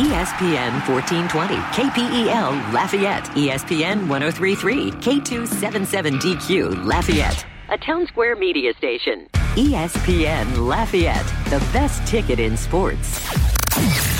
ESPN 1420, KPEL Lafayette, ESPN 1033, K277DQ Lafayette, a Town Square media station. ESPN Lafayette, the best ticket in sports.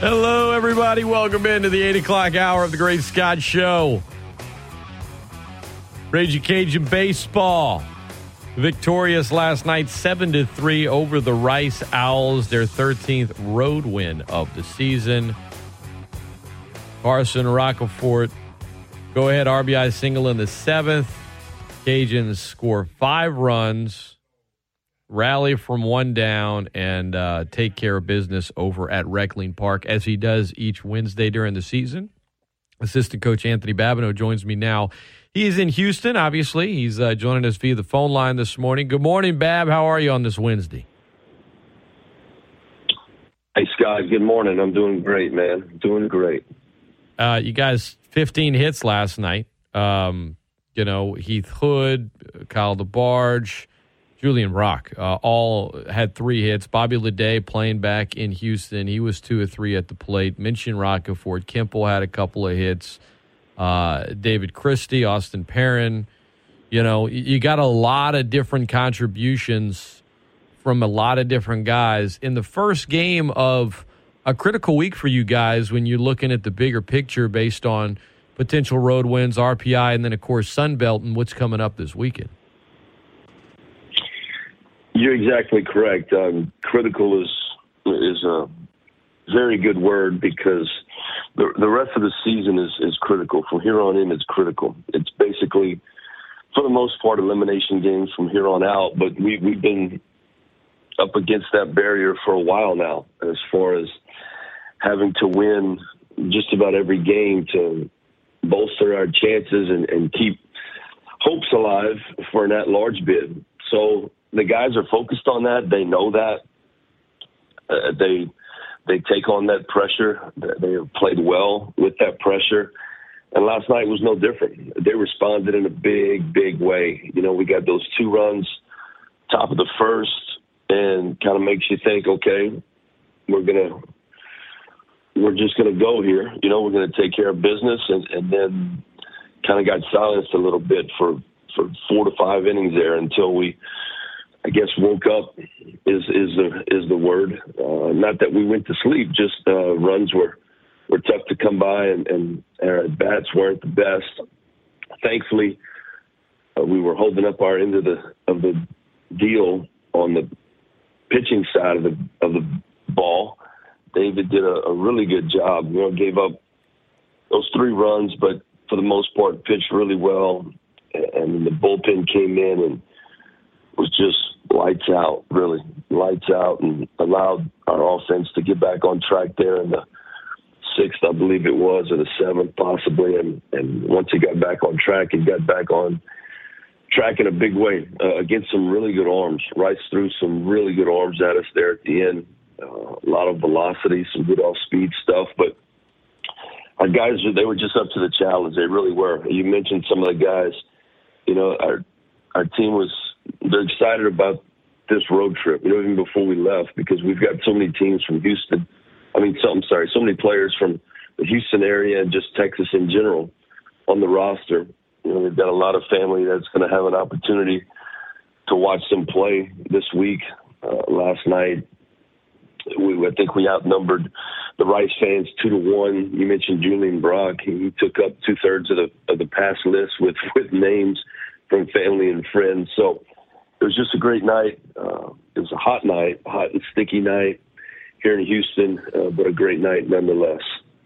Hello, everybody. Welcome into the 8 o'clock hour of the Great Scott Show. Raging Cajun baseball. Victorious last night, 7 to 3 over the Rice Owls, their 13th road win of the season. Carson Roccaforte, go ahead RBI single in the seventh. Cajuns score five runs rally from one down and uh, take care of business over at Reckling Park as he does each Wednesday during the season. Assistant coach Anthony Babineaux joins me now. He is in Houston, obviously. He's uh, joining us via the phone line this morning. Good morning, Bab. How are you on this Wednesday? Hey, Scott. Good morning. I'm doing great, man. Doing great. Uh, you guys, 15 hits last night. Um, you know, Heath Hood, Kyle DeBarge, Julian Brock uh, all had three hits. Bobby Leday playing back in Houston. He was two or three at the plate. Mention Roccaforte. Kimple had a couple of hits. Uh, David Christie, Austin Perrin. You know, you got a lot of different contributions from a lot of different guys. In the first game of a critical week for you guys when you're looking at the bigger picture based on potential road wins, RPI, and then, of course, Sunbelt and what's coming up this weekend. You're exactly correct. Um, critical is is a very good word because the the rest of the season is is critical. From here on in, it's critical. It's basically, for the most part, elimination games from here on out. But we we've been up against that barrier for a while now, as far as having to win just about every game to bolster our chances and, and keep hopes alive for an at-large bid. So the guys are focused on that. They know that. Uh, they they take on that pressure. They have played well with that pressure. And last night was no different. They responded in a big, big way. You know, we got those two runs, top of the first, and kind of makes you think, okay, we're gonna, we're just gonna go here. You know, we're gonna take care of business, and, and then kind of got silenced a little bit for for four to five innings there until we I guess woke up is is the is the word. Uh, not that we went to sleep, just uh, runs were were tough to come by, and, and our bats weren't the best. Thankfully, uh, we were holding up our end of the of the deal on the pitching side of the of the ball. David did a, a really good job. You know, gave up those three runs, but for the most part, pitched really well. And the bullpen came in and was just lights out, really lights out, and allowed our offense to get back on track there in the sixth, I believe it was, or the seventh, possibly. And and once he got back on track, he got back on track in a big way uh, against some really good arms. Rice threw some really good arms at us there at the end. Uh, a lot of velocity, some good off speed stuff, but our guys they were just up to the challenge. They really were. You mentioned some of the guys. You know, our our team was they're excited about this road trip, you know, even before we left, because we've got so many teams from Houston. I mean, so, I'm sorry, so many players from the Houston area and just Texas in general on the roster. You know, we've got a lot of family that's going to have an opportunity to watch them play this week. Uh, last night, we, I think we outnumbered the Rice fans two to one. You mentioned Julian Brock; he, took up two thirds of the of the pass list with with names from family and friends. So it was just a great night. Uh, it was a hot night, hot and sticky night here in Houston, uh, but a great night nonetheless.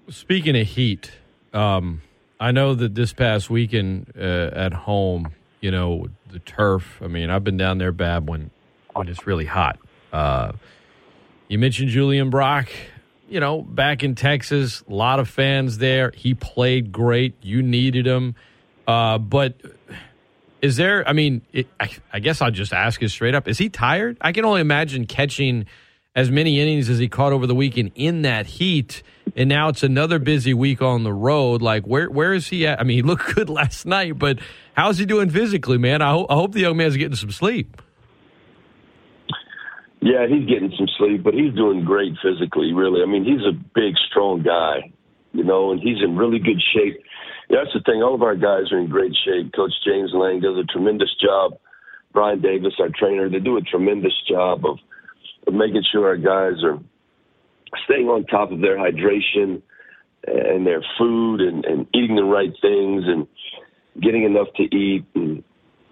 Speaking of heat, um, I know that this past weekend uh, at home, you know, the turf. I mean, I've been down there bad when when it's really hot. Uh, you mentioned Julian Brock. You know, back in Texas, a lot of fans there. He played great. You needed him. Uh, but is there? I mean, it, I, I guess I'll just ask you straight up: Is he tired? I can only imagine catching as many innings as he caught over the weekend in that heat. And now it's another busy week on the road. Like, where where is he at? I mean, he looked good last night, but how's he doing physically, man? I, ho- I hope the young man's getting some sleep. Yeah, he's getting some sleep, but he's doing great physically, really. I mean, he's a big, strong guy, you know, and he's in really good shape. That's the thing. All of our guys are in great shape. Coach James Lang does a tremendous job. Brian Davis, our trainer, they do a tremendous job of, of making sure our guys are staying on top of their hydration and their food and, and eating the right things and getting enough to eat and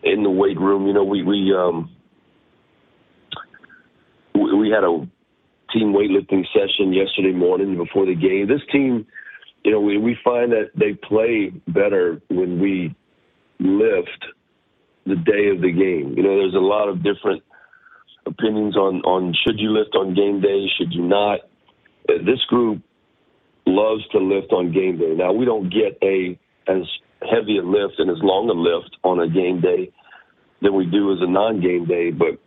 in the weight room. You know, we we um we, we had a team weightlifting session yesterday morning before the game. This team, you know, we we find that they play better when we lift the day of the game. You know, there's a lot of different opinions on on should you lift on game day, should you not. Uh, This group loves to lift on game day. Now we don't get a as heavy a lift and as long a lift on a game day than we do as a non-game day, but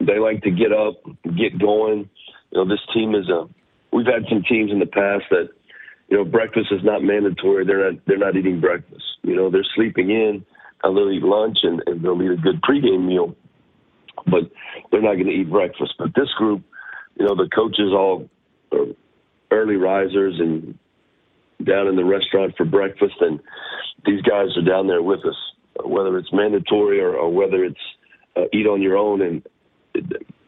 they like to get up, get going. You know, this team is a. We've had some teams in the past that, you know, breakfast is not mandatory. They're not. They're not eating breakfast. You know, they're sleeping in. And they'll eat lunch and, and they'll eat a good pregame meal, but they're not going to eat breakfast. But this group, you know, the coaches all are early risers and down in the restaurant for breakfast, and these guys are down there with us, whether it's mandatory or, or whether it's uh, eat on your own, and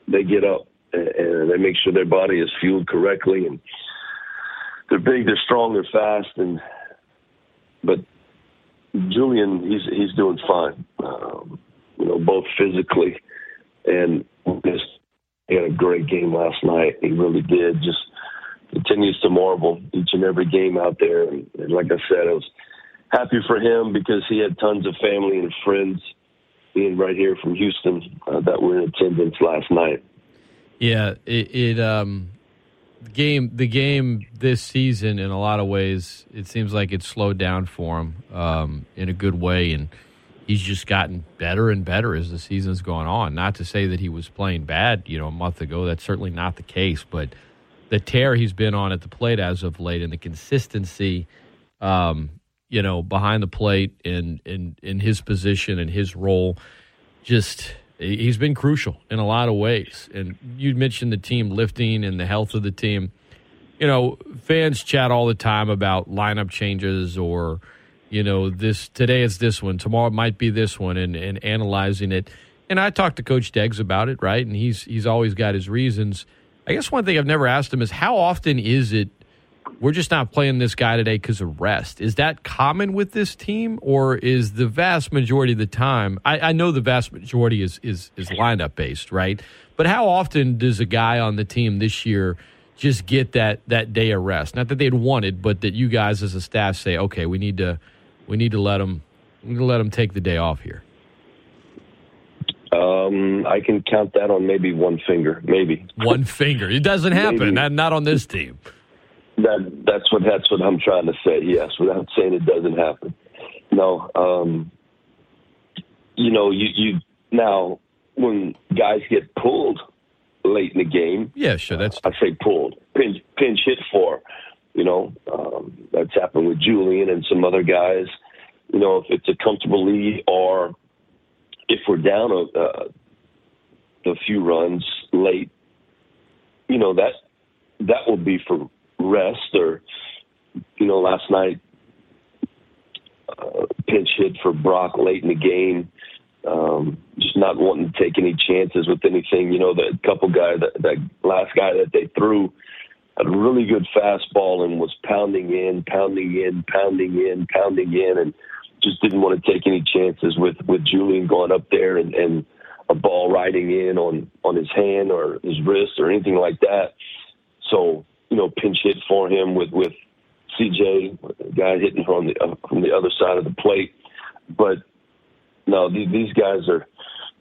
they get up and, and they make sure their body is fueled correctly, and they're big, they're strong, they're fast, and but Julian, he's he's doing fine, um, you know, both physically and just he had a great game last night. He really did. Just continues to marvel each and every game out there. And, and like I said, I was happy for him because he had tons of family and friends being right here from Houston uh, that were in attendance last night. Yeah, it, it um game the game this season in a lot of ways it seems like it's slowed down for him um, in a good way and he's just gotten better and better as the season's gone on. Not to say that he was playing bad, you know, a month ago. That's certainly not the case, but the tear he's been on at the plate as of late and the consistency um, you know, behind the plate and in in his position and his role just he's been crucial in a lot of ways. And you mentioned the team lifting and the health of the team. You know, fans chat all the time about lineup changes or, you know, this today it's this one, tomorrow it might be this one, and, and analyzing it. And I talked to Coach Deggs about it, right? And he's he's always got his reasons. I guess one thing I've never asked him is how often is it we're just not playing this guy today because of rest. Is that common with this team, or is the vast majority of the time? I, I know the vast majority is is is lineup based, right? But how often does a guy on the team this year just get that that day of rest? Not that they'd wanted, but that you guys as a staff say, okay, we need to we need to let them we need to let them take the day off here. Um, I can count that on maybe one finger, maybe One finger. It doesn't happen. Not, not on this team. That that's what that's what I'm trying to say. Yes, without saying it doesn't happen. No, um, you know, you you now when guys get pulled late in the game, Yeah, sure. That's I say pulled, pinch pinch hit for. You know, um, that's happened with Julian and some other guys. You know, if it's a comfortable lead or if we're down a, a, a few runs late, you know that that will be for rest or you know last night uh, pinch hit for Brock late in the game. Um, just not wanting to take any chances with anything. You know, the couple guy that that last guy that they threw a really good fastball and was pounding in, pounding in, pounding in, pounding in, and just didn't want to take any chances with with Julian going up there and, and a ball riding in on on his hand or his wrist or anything like that. So you know, pinch hit for him with with CJ, guy hitting from the uh, from the other side of the plate. But no, these, these guys are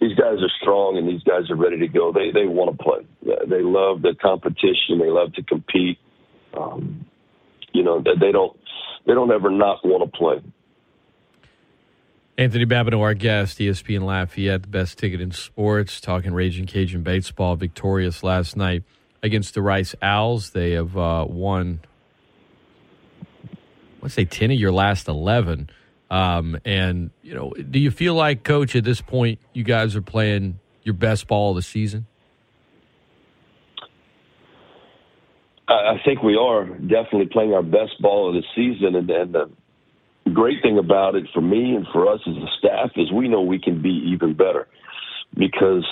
these guys are strong and these guys are ready to go. They they want to play. They love the competition. They love to compete. Um, you know, they don't they don't ever not want to play. Anthony Babineaux, our guest, ESPN Lafayette, the best ticket in sports, talking Raging Cajun baseball, victorious last night against the Rice Owls. They have uh, won, let's say, 10 of your last 11. Um, and, you know, do you feel like, Coach, at this point, you guys are playing your best ball of the season? I think we are definitely playing our best ball of the season, and, and the great thing about it for me and for us as a staff is we know we can be even better because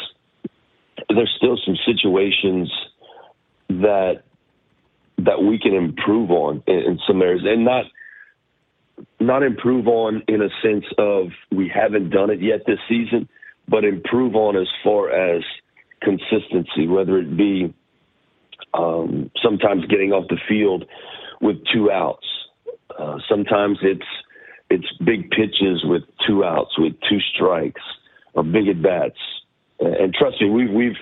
there's still some situations that that we can improve on in, in some areas, and not not improve on in a sense of we haven't done it yet this season, but improve on as far as consistency, whether it be um, sometimes getting off the field with two outs. Uh, sometimes it's it's big pitches with two outs, with two strikes, or big at bats. And trust me, we've we've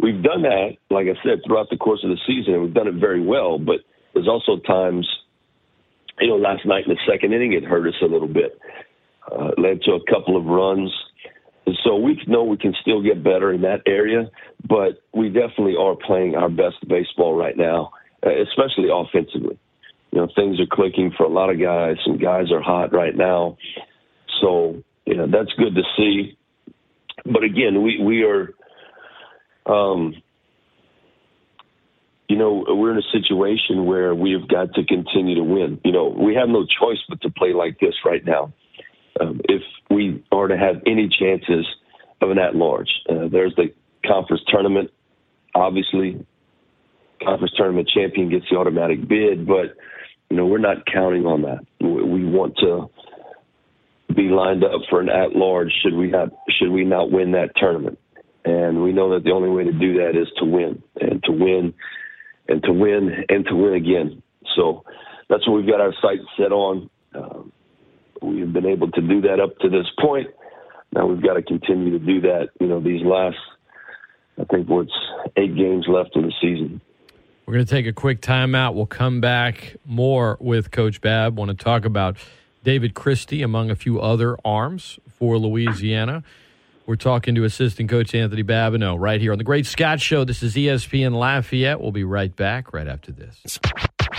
we've done that, like I said, throughout the course of the season, and we've done it very well. But there's also times, you know, last night in the second inning, it hurt us a little bit. Uh, led to a couple of runs. And so we know we can still get better in that area, but we definitely are playing our best baseball right now, uh, especially offensively. You know, things are clicking for a lot of guys, and guys are hot right now. So, you know, that's good to see. But again, we, we are, um, you know, we're in a situation where we've got to continue to win. You know, we have no choice but to play like this right now um, if we are to have any chances of an at-large. Uh, there's the conference tournament. Obviously, conference tournament champion gets the automatic bid, but you know we're not counting on that. We want to be lined up for an at-large should we not should we not win that tournament. And we know that the only way to do that is to win and to win and to win and to win again. So that's what we've got our sights set on. Um, We've been able to do that up to this point. Now we've got to continue to do that. You know, these last, I think, what's eight games left in the season. We're going to take a quick timeout. We'll come back more with Coach Bab. Want to talk about David Christie among a few other arms for Louisiana. We're talking to assistant coach Anthony Babineaux right here on the Great Scott Show. This is ESPN Lafayette. We'll be right back right after this.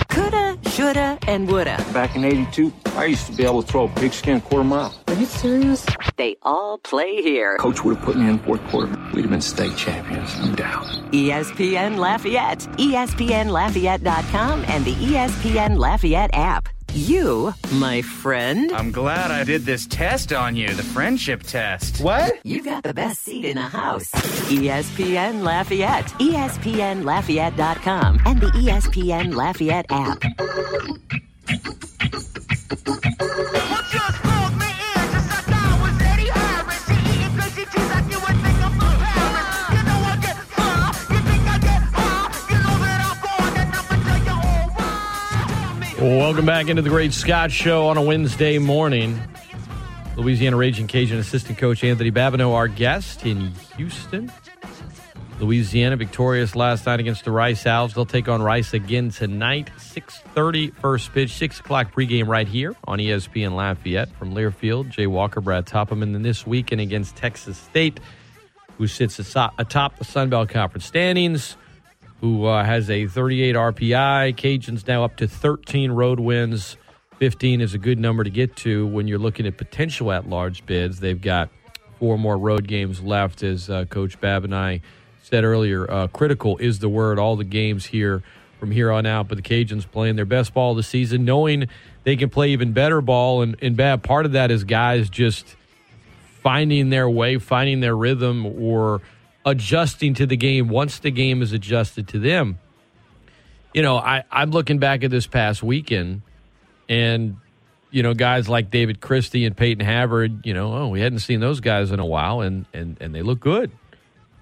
Coulda, shoulda, and woulda. Back in 82, I used to be able to throw a pigskin quarter mile. Are you serious? They all play here. Coach would have put me in fourth quarter. We'd have been state champions, no doubt. ESPN Lafayette, ESPNLafayette.com, and the ESPN Lafayette app. You, my friend. I'm glad I did this test on you, the friendship test. What? You got the best seat in the house. ESPN Lafayette, ESPNLafayette.com, and the ESPN Lafayette app. Welcome back into the Great Scott Show on a Wednesday morning. Louisiana Raging Cajun assistant coach Anthony Babineaux, our guest in Houston. Louisiana victorious last night against the Rice Owls. They'll take on Rice again tonight, 6.30 first pitch, 6 o'clock pregame right here on ESPN Lafayette from Learfield. Jay Walker, Brad Topham, and then this weekend against Texas State, who sits atop the Sun Belt Conference standings who uh, has a 38 RPI. Cajuns now up to 13 road wins. 15 is a good number to get to when you're looking at potential at large bids. They've got four more road games left, as uh, Coach Bab and I said earlier. Uh, critical is the word. All the games here from here on out, but the Cajuns playing their best ball of the season, knowing they can play even better ball. And, and Bab, part of that is guys just finding their way, finding their rhythm, or adjusting to the game once the game is adjusted to them. You know, I, I'm looking back at this past weekend and, you know, guys like David Christie and Peyton Havard, you know, oh, we hadn't seen those guys in a while and, and, and they look good,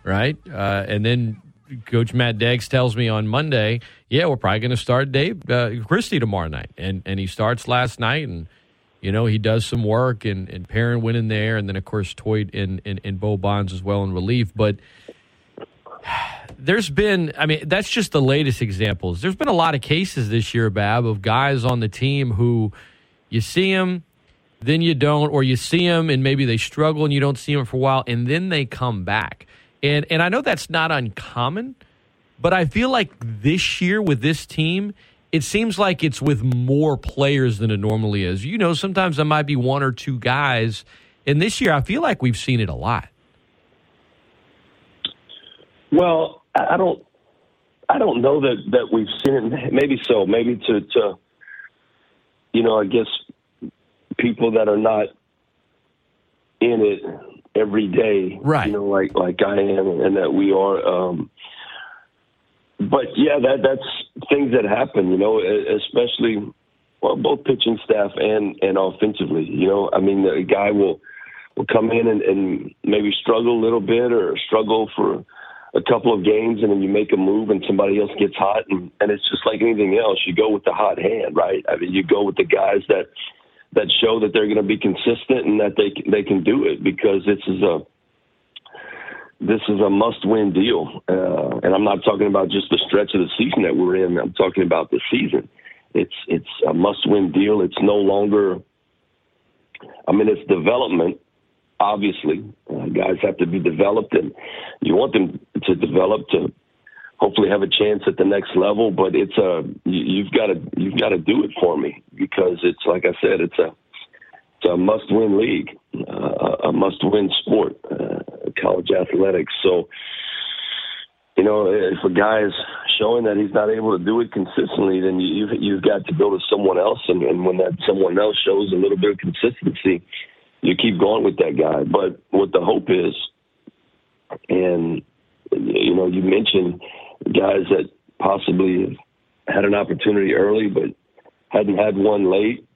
right? Uh, and then Coach Matt Deggs tells me on Monday, yeah, we're probably going to start Dave uh, Christie tomorrow night. And, and he starts last night and, you know, he does some work and, and Perrin went in there, and then of course Toyd and, and, and Bo Bonds as well in relief. But there's been, I mean, that's just the latest examples. There's been a lot of cases this year, Bab, of guys on the team who you see them then you don't, or you see them and maybe they struggle and you don't see them for a while, and then they come back. And and I know that's not uncommon, but I feel like this year with this team, it seems like it's with more players than it normally is. You know, sometimes there might be one or two guys, and this year I feel like we've seen it a lot. Well, I don't, I don't know that that we've seen it. Maybe so. Maybe to, to, you know, I guess people that are not in it every day, right? You know, like like I am, and that we are. Um, but yeah, that that's things that happen. You know, especially well, both pitching staff and and offensively. You know, I mean, the guy will will come in and, and maybe struggle a little bit or struggle for a couple of games and then you make a move and somebody else gets hot and, and it's just like anything else you go with the hot hand right i mean you go with the guys that that show that they're going to be consistent and that they they can do it because this is a this is a must-win deal, uh, and I'm not talking about just the stretch of the season that we're in. I'm talking about the season. It's it's a must-win deal. It's no longer. I mean, it's development. Obviously, uh, guys have to be developed, and you want them to develop to hopefully have a chance at the next level. But it's a you, you've got to you've got to do it for me because it's like I said, it's a it's a must-win league, uh, a must-win sport, uh, college athletics. So, you know, if a guy is showing that he's not able to do it consistently, then you, you've you've got to go to someone else, and, and when that someone else shows a little bit of consistency, you keep going with that guy. But what the hope is, and you know, you mentioned guys that possibly had an opportunity early, but hadn't had one late.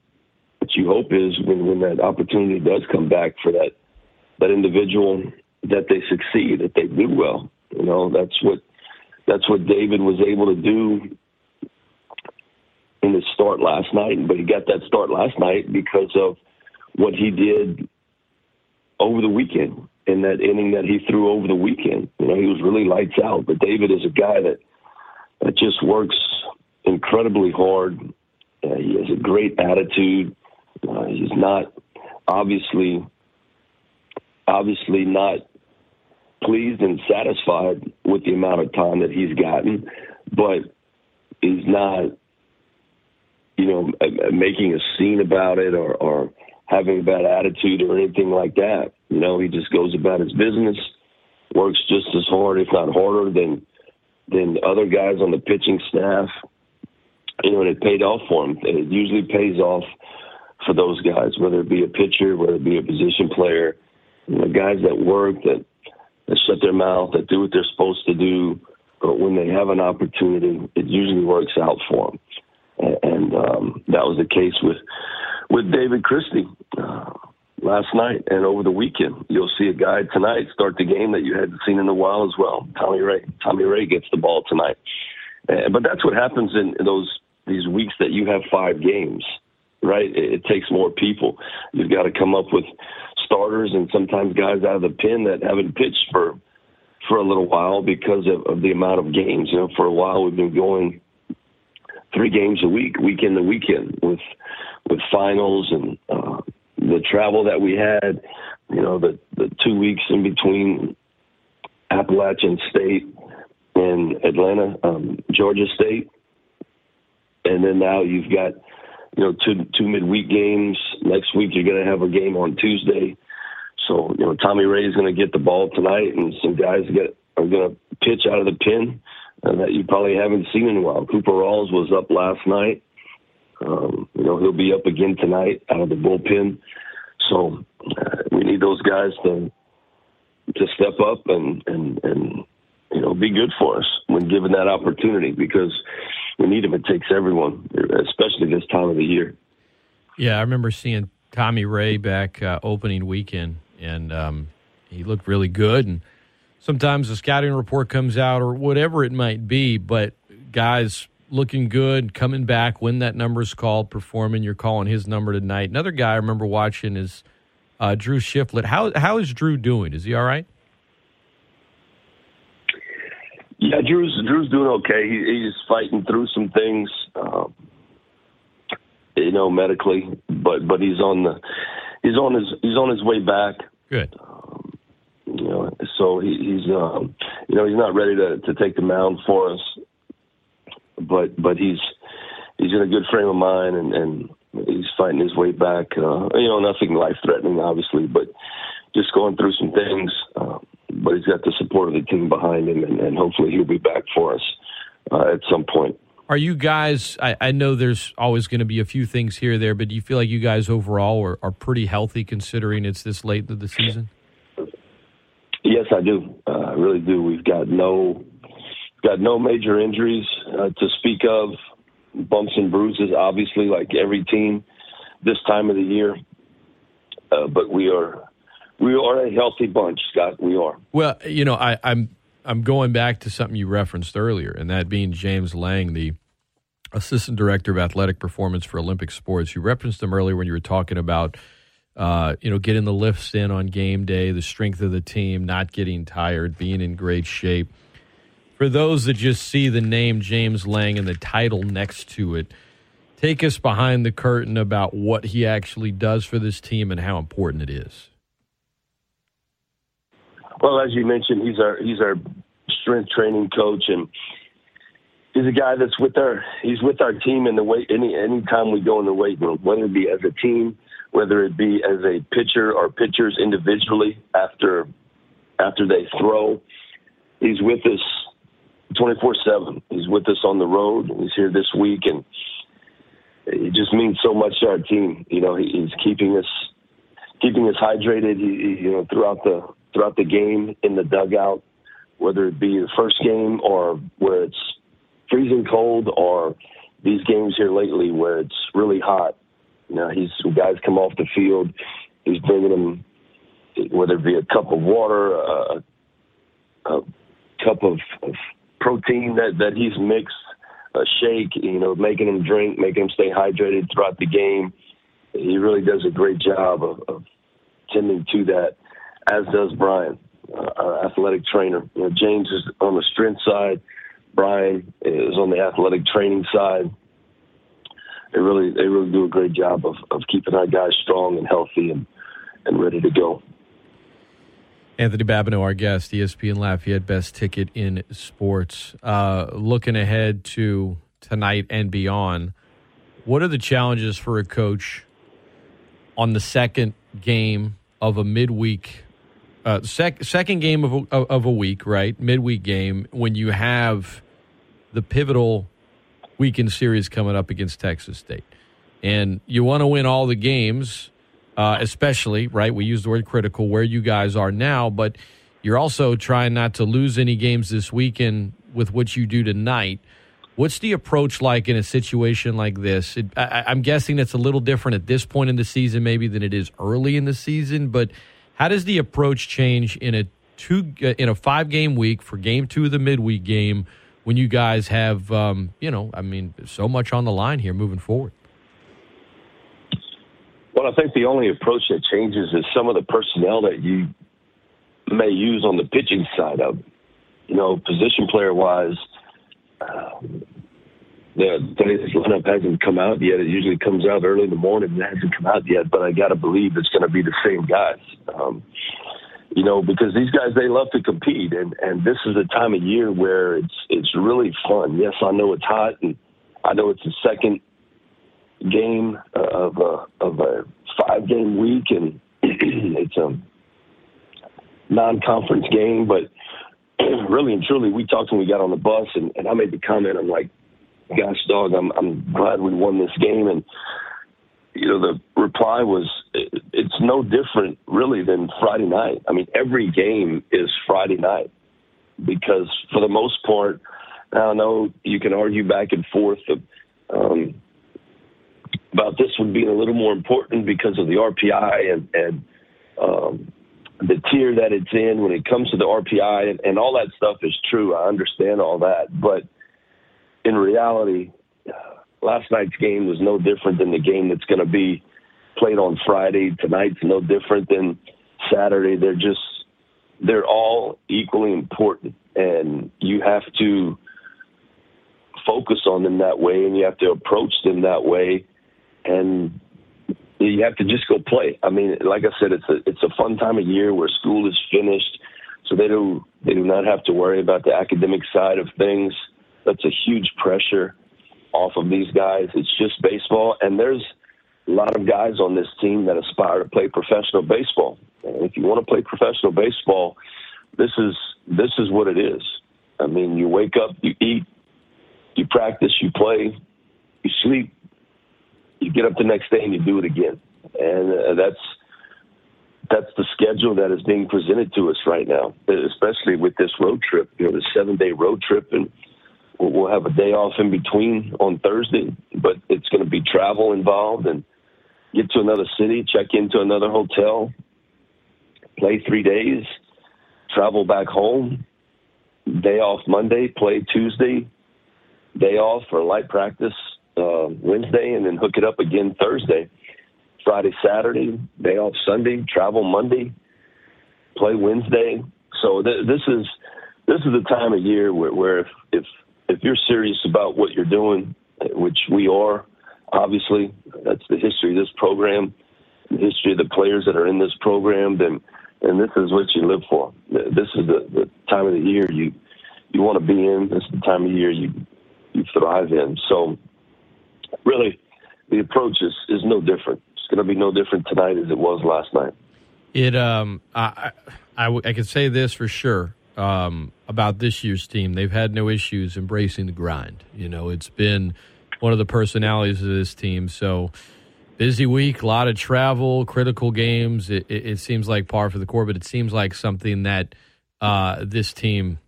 What you hope is when when that opportunity does come back for that that individual that they succeed, that they do well. You know, that's what that's what David was able to do in his start last night. But he got that start last night because of what he did over the weekend in that inning that he threw over the weekend. You know, he was really lights out. But David is a guy that that just works incredibly hard. Uh, he has a great attitude. Uh, he's not obviously obviously not pleased and satisfied with the amount of time that he's gotten, but he's not, you know, making a scene about it or, or having a bad attitude or anything like that. You know, he just goes about his business, works just as hard, if not harder, than than other guys on the pitching staff. You know, and it paid off for him. It usually pays off for those guys, whether it be a pitcher, whether it be a position player. You know, guys that work, that that shut their mouth, that do what they're supposed to do. But when they have an opportunity, it usually works out for them. And, um, that was the case with with David Christie uh, last night and over the weekend. You'll see a guy tonight start the game that you hadn't seen in a while as well. Tommy Ray. Tommy Ray gets the ball tonight. Uh, but that's what happens in those these weeks that you have five games, right? It, it takes more people. You've got to come up with starters and sometimes guys out of the pen that haven't pitched for for a little while because of, of the amount of games. You know, for a while we've been going three games a week, weekend to weekend, with with finals and uh, the travel that we had. You know, the the two weeks in between Appalachian State and Atlanta, um, Georgia State, and then now you've got you know, two two midweek games. Next week you're going to have a game on Tuesday. So you know, Tommy Ray is going to get the ball tonight, and some guys get are going to pitch out of the pin uh, that you probably haven't seen in a while. Cooper Rawls was up last night. Um, you know, he'll be up again tonight out of the bullpen. So uh, we need those guys to to step up and and and you know be good for us when given that opportunity because we need him. It takes everyone, especially this time of the year. Yeah, I remember seeing Tommy Ray back uh, opening weekend, and um, he looked really good. And sometimes a scouting report comes out or whatever it might be, but guys looking good, coming back when that number is called, performing. You're calling his number tonight. Another guy I remember watching is uh, Drew Shiflett. How how is Drew doing? Is he all right? Yeah, Drew's Drew's doing okay. He, he's fighting through some things. Um, you know, medically, but but he's on the he's on his he's on his way back. Good. Um, you know, so he, he's um, you know he's not ready to to take the mound for us, but but he's he's in a good frame of mind and and he's fighting his way back. Uh, you know, nothing life threatening, obviously, but just going through some things. Uh, but he's got the support of the team behind him, and, and hopefully he'll be back for us uh, at some point. Are you guys? I, I know there's always going to be a few things here or there, but do you feel like you guys overall are, are pretty healthy considering it's this late into the season? Yes, I do. Uh, I really do. We've got no got no major injuries uh, to speak of. Bumps and bruises, obviously, like every team this time of the year. Uh, but we are we are a healthy bunch, Scott. We are. Well, you know, I, I'm I'm going back to something you referenced earlier, and that being James Lang, the assistant director of athletic performance for Olympic sports. You referenced him earlier when you were talking about, uh, you know, getting the lifts in on game day, the strength of the team, not getting tired, being in great shape. For those that just see the name James Lang and the title next to it, take us behind the curtain about what he actually does for this team and how important it is. Well, as you mentioned, he's our he's our strength training coach, and he's a guy that's with our he's with our team in the weight any any time we go in the weight room, whether it be as a team, whether it be as a pitcher or pitchers individually after after they throw. He's with us 24 7. He's with us on the road. He's here this week, and it just means so much to our team. You know, he's keeping us keeping us hydrated. He, you know, throughout the throughout the game in the dugout, whether it be the first game or where it's freezing cold or these games here lately where it's really hot. You know, he's guys come off the field, he's bringing them whether it be a cup of water, a, a cup of, of protein that that he's mixed, a shake, you know, making them drink, making them stay hydrated throughout the game. He really does a great job of, of tending to that as does Brian, uh, our athletic trainer. You know, James is on the strength side. Brian is on the athletic training side. They really, they really do a great job of, of keeping our guys strong and healthy and, and ready to go. Anthony Babineaux, our guest, ESPN Lafayette, best ticket in sports. Uh, looking ahead to tonight and beyond, what are the challenges for a coach on the second game of a midweek uh, sec- second game of a, of a week, right? Midweek game when you have the pivotal weekend series coming up against Texas State, and you want to win all the games, uh, especially right. We use the word critical where you guys are now, but you're also trying not to lose any games this weekend with what you do tonight. What's the approach like in a situation like this? It, I, I'm guessing it's a little different at this point in the season, maybe than it is early in the season, but how does the approach change in a two in a five game week for game two of the midweek game when you guys have um, you know I mean so much on the line here moving forward? Well, I think the only approach that changes is some of the personnel that you may use on the pitching side of, you know, position player wise. Uh, the today's lineup hasn't come out yet. It usually comes out early in the morning. It hasn't come out yet, but I got to believe it's going to be the same guys. Um, you know, because these guys they love to compete, and and this is a time of year where it's it's really fun. Yes, I know it's hot, and I know it's the second game of a of a five game week, and it's a non-conference game, but really and truly, we talked when we got on the bus, and, and I made the comment. I'm like, gosh, dog, I'm I'm glad we won this game. And you know, the reply was, it's no different really than Friday night. I mean, every game is Friday night because for the most part, I know you can argue back and forth um, about this one being a little more important because of the RPI and and um, the tier that it's in when it comes to the RPI and, and all that stuff is true. I understand all that, but in reality, last night's game was no different than the game that's going to be played on Friday. Tonight's no different than Saturday. They're just they're all equally important, and you have to focus on them that way, and you have to approach them that way. and you have to just go play. I mean, like I said, it's a it's a fun time of year where school is finished, so they do they do not have to worry about the academic side of things. That's a huge pressure off of these guys. It's just baseball, and there's a lot of guys on this team that aspire to play professional baseball. And if you want to play professional baseball, this is this is what it is. I mean, you wake up, you eat, you practice, you play, you sleep, you get up the next day and you do it again. And uh, that's that's the schedule that is being presented to us right now, especially with this road trip. You know, the seven day road trip, and we'll have a day off in between on Thursday, but it's going to be travel involved and get to another city, check into another hotel, play three days, travel back home, day off Monday, play Tuesday, day off for light practice uh, Wednesday, and then hook it up again Thursday. Friday, Saturday, day off Sunday, travel Monday, play Wednesday. So th- this is this is the time of year where, where if, if if you're serious about what you're doing, which we are, obviously, that's the history of this program, the history of the players that are in this program, then and this is what you live for. This is the, the time of the year you you want to be in. This is the time of year you you thrive in. So, really, the approach is is no different. It's going to be no different tonight as it was last night. It um I I, I, I can say this for sure um, about this year's team. They've had no issues embracing the grind. You know, it's been one of the personalities of this team. So busy week, a lot of travel, critical games. It, it, it seems like par for the core, but it seems like something that uh, this team,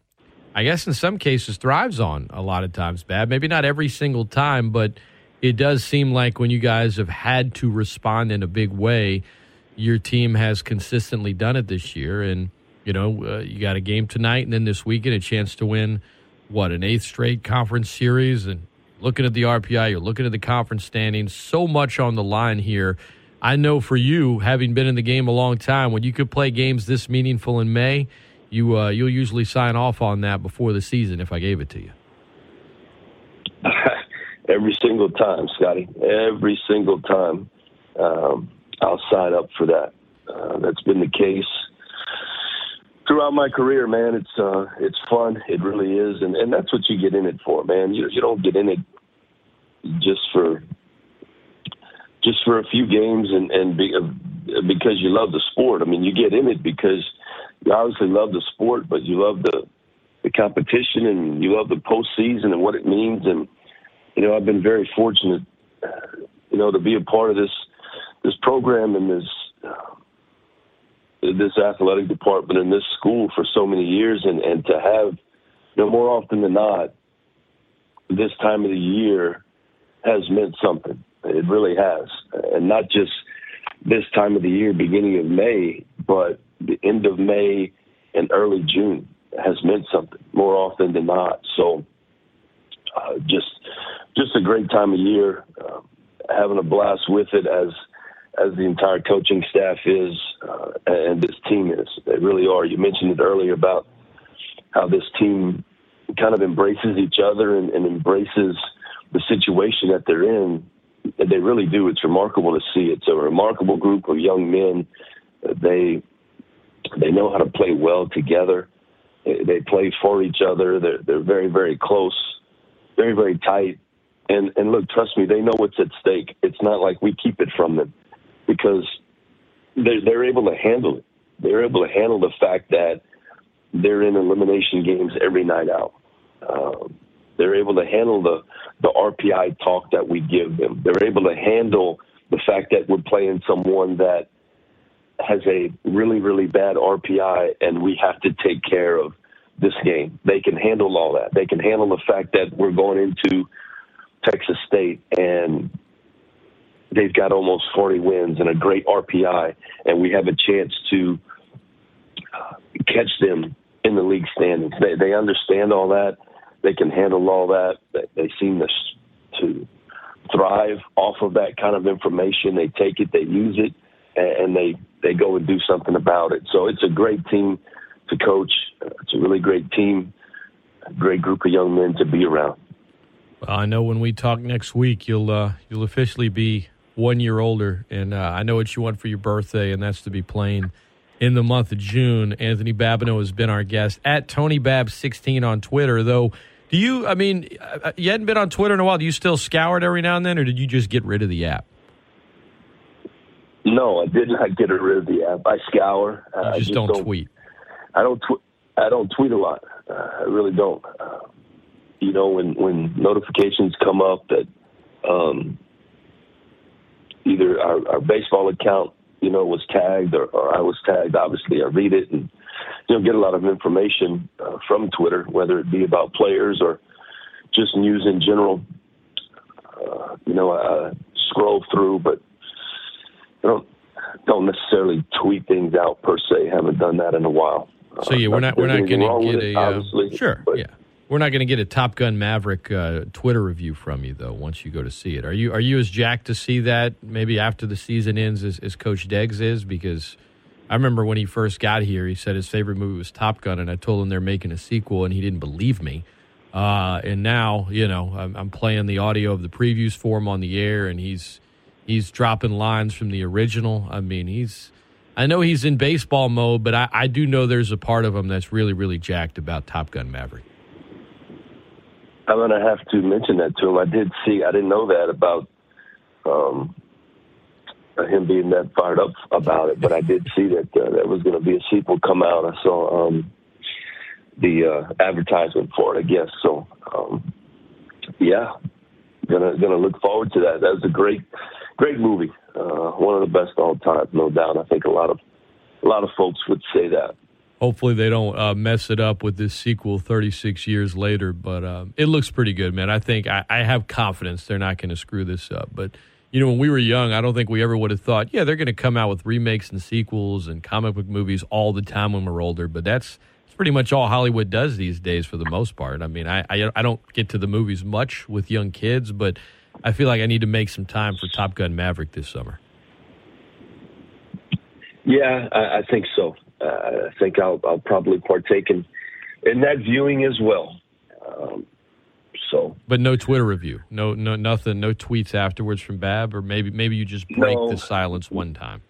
I guess, in some cases, thrives on a lot of times. Bad, maybe not every single time, but it does seem like when you guys have had to respond in a big way, your team has consistently done it this year. And you know, uh, you got a game tonight, and then this weekend a chance to win what an eighth straight conference series, and looking at the RPI, you're looking at the conference standings. So much on the line here. I know for you, having been in the game a long time, when you could play games this meaningful in May, you uh, you'll usually sign off on that before the season if I gave it to you. Every single time, Scotty. Every single time, um, I'll sign up for that. Uh, that's been the case throughout my career, man. It's uh, it's fun. It really is, and and that's what you get in it for, man. You you don't get in it just for just for a few games and and be, uh, because you love the sport. I mean, you get in it because you obviously love the sport, but you love the the competition and you love the postseason and what it means. And you know, I've been very fortunate, you know, to be a part of this this program and this uh, this athletic department in this school for so many years, and and to have, you know, more often than not, this time of the year has meant something. It really has, and not just this time of the year, beginning of May, but the end of May and early June has meant something more often than not. So, uh, just just a great time of year, uh, having a blast with it as as the entire coaching staff is uh, and this team is. They really are. You mentioned it earlier about how this team kind of embraces each other and, and embraces the situation that they're in. They really do. It's remarkable to see. It's a remarkable group of young men. They they know how to play well together. They play for each other. They're they're very very close, very very tight. And and look, trust me, they know what's at stake. It's not like we keep it from them because they're, they're able to handle it. They're able to handle the fact that they're in elimination games every night out. Um, they're able to handle the, the RPI talk that we give them. They're able to handle the fact that we're playing someone that has a really, really bad RPI and we have to take care of this game. They can handle all that. They can handle the fact that we're going into Texas State and they've got almost 40 wins and a great RPI, and we have a chance to uh, catch them in the league standings. They, they understand all that. They can handle all that. They, they seem to, to thrive off of that kind of information. They take it, they use it, and, and they they go and do something about it. So it's a great team to coach. It's a really great team, a great group of young men to be around. I know when we talk next week, you'll uh, you'll officially be one year older, and uh, I know what you want for your birthday, and that's to be playing in the month of June. Anthony Babineaux has been our guest at Tony Bab16 on Twitter. Though, do you? I mean, uh, you hadn't been on Twitter in a while. Do you still scour it every now and then, or did you just get rid of the app? No, I did not get rid of the app. I scour. You Uh, I just, don't, tweet. I don't. Tw- I don't tweet a lot. Uh, I really don't. Uh, you know, when when notifications come up that um, either our, our baseball account, you know, was tagged or, or I was tagged, obviously I read it and you know get a lot of information uh, from Twitter, whether it be about players or just news in general. Uh, you know, I scroll through, but I don't don't necessarily tweet things out per se. Haven't done that in a while. So yeah, we're not we're not going to get it, a uh, obviously, sure, but- yeah. We're not going to get a Top Gun Maverick uh, Twitter review from you though. Once you go to see it, are you are you as jacked to see that maybe after the season ends as, as Coach Deggs is? Because I remember when he first got here, he said his favorite movie was Top Gun, and I told him they're making a sequel, and he didn't believe me. Uh, and now, you know, I'm, I'm playing the audio of the previews for him on the air, and he's he's dropping lines from the original. I mean, he's I know he's in baseball mode, but I, I do know there's a part of him that's really, really jacked about Top Gun Maverick. I'm gonna have to mention that to him. I did see. I didn't know that about um, him being that fired up about it, but I did see that uh, there was going to be a sequel come out. I saw um, the uh, advertisement for it. I guess so. Um, yeah, gonna gonna look forward to that. That was a great, great movie. Uh, one of the best of all time, no doubt. I think a lot of a lot of folks would say that. Hopefully, they don't uh, mess it up with this sequel 36 years later, but um, it looks pretty good, man. I think I, I have confidence they're not going to screw this up. But, you know, when we were young, I don't think we ever would have thought, yeah, they're going to come out with remakes and sequels and comic book movies all the time when we're older. But that's, that's pretty much all Hollywood does these days for the most part. I mean, I, I, I don't get to the movies much with young kids, but I feel like I need to make some time for Top Gun Maverick this summer. Yeah, I, I think so. Uh, I think I'll, I'll probably partake in, in that viewing as well. Um, so But no Twitter review, no, no, nothing, no tweets afterwards from Bab, or maybe, maybe you just break No. the silence one time.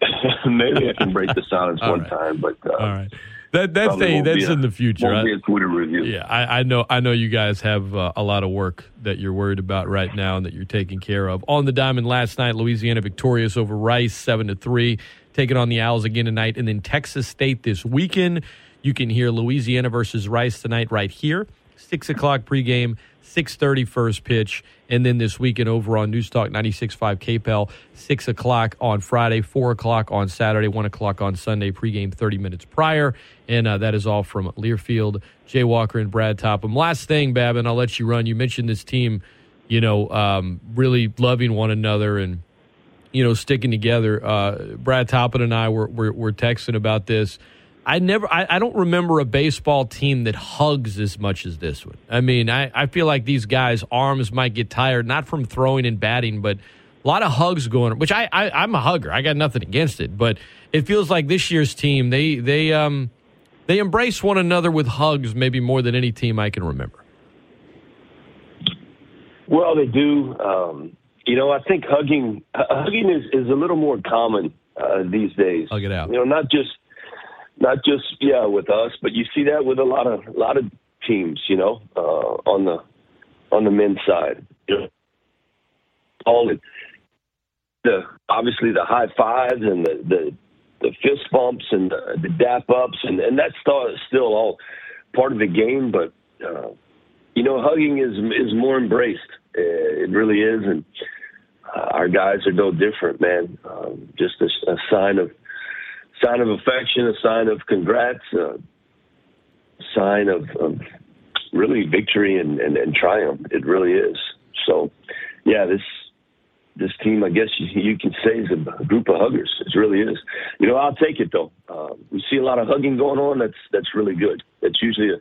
maybe I can break the silence one right. time, but uh, All right, that that's a, that's a- in the future. Won't I- be a Twitter review. yeah, I, I know. I know you guys have uh, a lot of work that you're worried about right now, and that you're taking care of. On the diamond last night, Louisiana victorious over Rice, seven to three, taking on the Owls again tonight, and then Texas State this weekend. You can hear Louisiana versus Rice tonight right here, six o'clock pregame, six thirty first pitch, and then this weekend over on News Talk 96.5 KPEL, six o'clock on Friday, four o'clock on Saturday, one o'clock on Sunday. Pregame thirty minutes prior, and uh, that is all from Learfield, Jay Walker, and Brad Topham. Last thing, Babin, I'll let you run. You mentioned this team, you know, um, really loving one another and you know, sticking together. Uh, Brad Topham and I were, were, were texting about this. I never, I, I don't remember a baseball team that hugs as much as this one. I mean, I, I feel like these guys' arms might get tired, not from throwing and batting, but a lot of hugs going. Which I, I I'm a hugger. I got nothing against it, but it feels like this year's team they they um they embrace one another with hugs maybe more than any team I can remember. Well, they do. Um, you know, I think hugging hugging is, is a little more common uh, these days. Hug it out. You know, not just not just yeah with us, but you see that with a lot of a lot of teams. You know, uh, on the on the men's side. You know, all the, the obviously the high fives and the the, the fist bumps and the, the dap ups and and that's still still all part of the game, but. Uh, you know, hugging is is more embraced. Uh, it really is, and uh, our guys are no different, man. Um, just a, a sign of sign of affection, a sign of congrats, a sign of, of really victory and, and, and triumph. It really is. So, yeah, this this team, I guess you, you can say, is a group of huggers. It really is. You know, I'll take it though. Uh, we see a lot of hugging going on. That's that's really good. That's usually a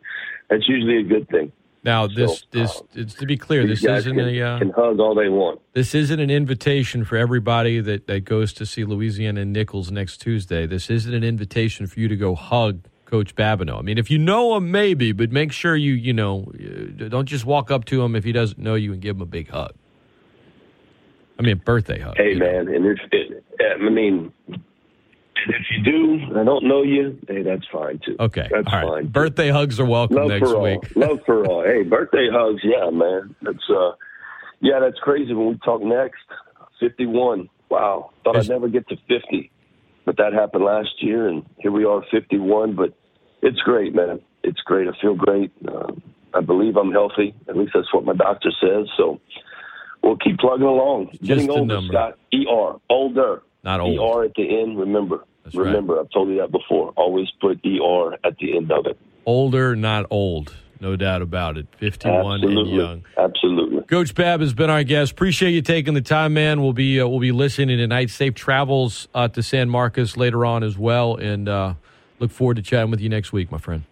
that's usually a good thing. Now, this So, this um, it's to be clear, this isn't can, a. Uh, can hug all they want. This isn't an invitation for everybody that, that goes to see Louisiana and Nichols next Tuesday. This isn't an invitation for you to go hug Coach Babineaux. I mean, if you know him, maybe, but make sure you, you know, uh, don't just walk up to him if he doesn't know you and give him a big hug. I mean, birthday hug. Hey, you know. man, and if it, I mean, if you do, I don't know you. Hey, that's fine too. Okay. that's All right. fine. Birthday hugs are welcome Love next week. Love for all. Hey, birthday hugs. Yeah, man. That's uh, yeah, that's crazy. When we talk next, fifty-one. Wow, thought Is- I'd never get to fifty, but that happened last year, and here we are, fifty-one. But it's great, man. It's great. I feel great. Uh, I believe I'm healthy. At least that's what my doctor says. So we'll keep plugging along. Getting a older, number. Scott. Er, older. Not old. Er at the end. Remember. That's right. remember, I've told you that before. Always put er at the end of it. Older, not old. No doubt about it. 51 Absolutely. and young. Absolutely. Coach Babb has been our guest. Appreciate you taking the time, man. We'll be uh, we'll be listening tonight. Safe travels uh, to San Marcos later on as well, and uh, look forward to chatting with you next week, my friend.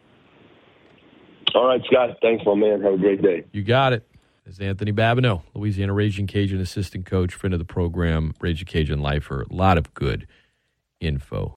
All right, Scott. Thanks, my man. Have a great day. You got it. This is Anthony Babineaux, Louisiana Ragin' Cajun assistant coach, friend of the program, Ragin' Cajun Lifer. A lot of good info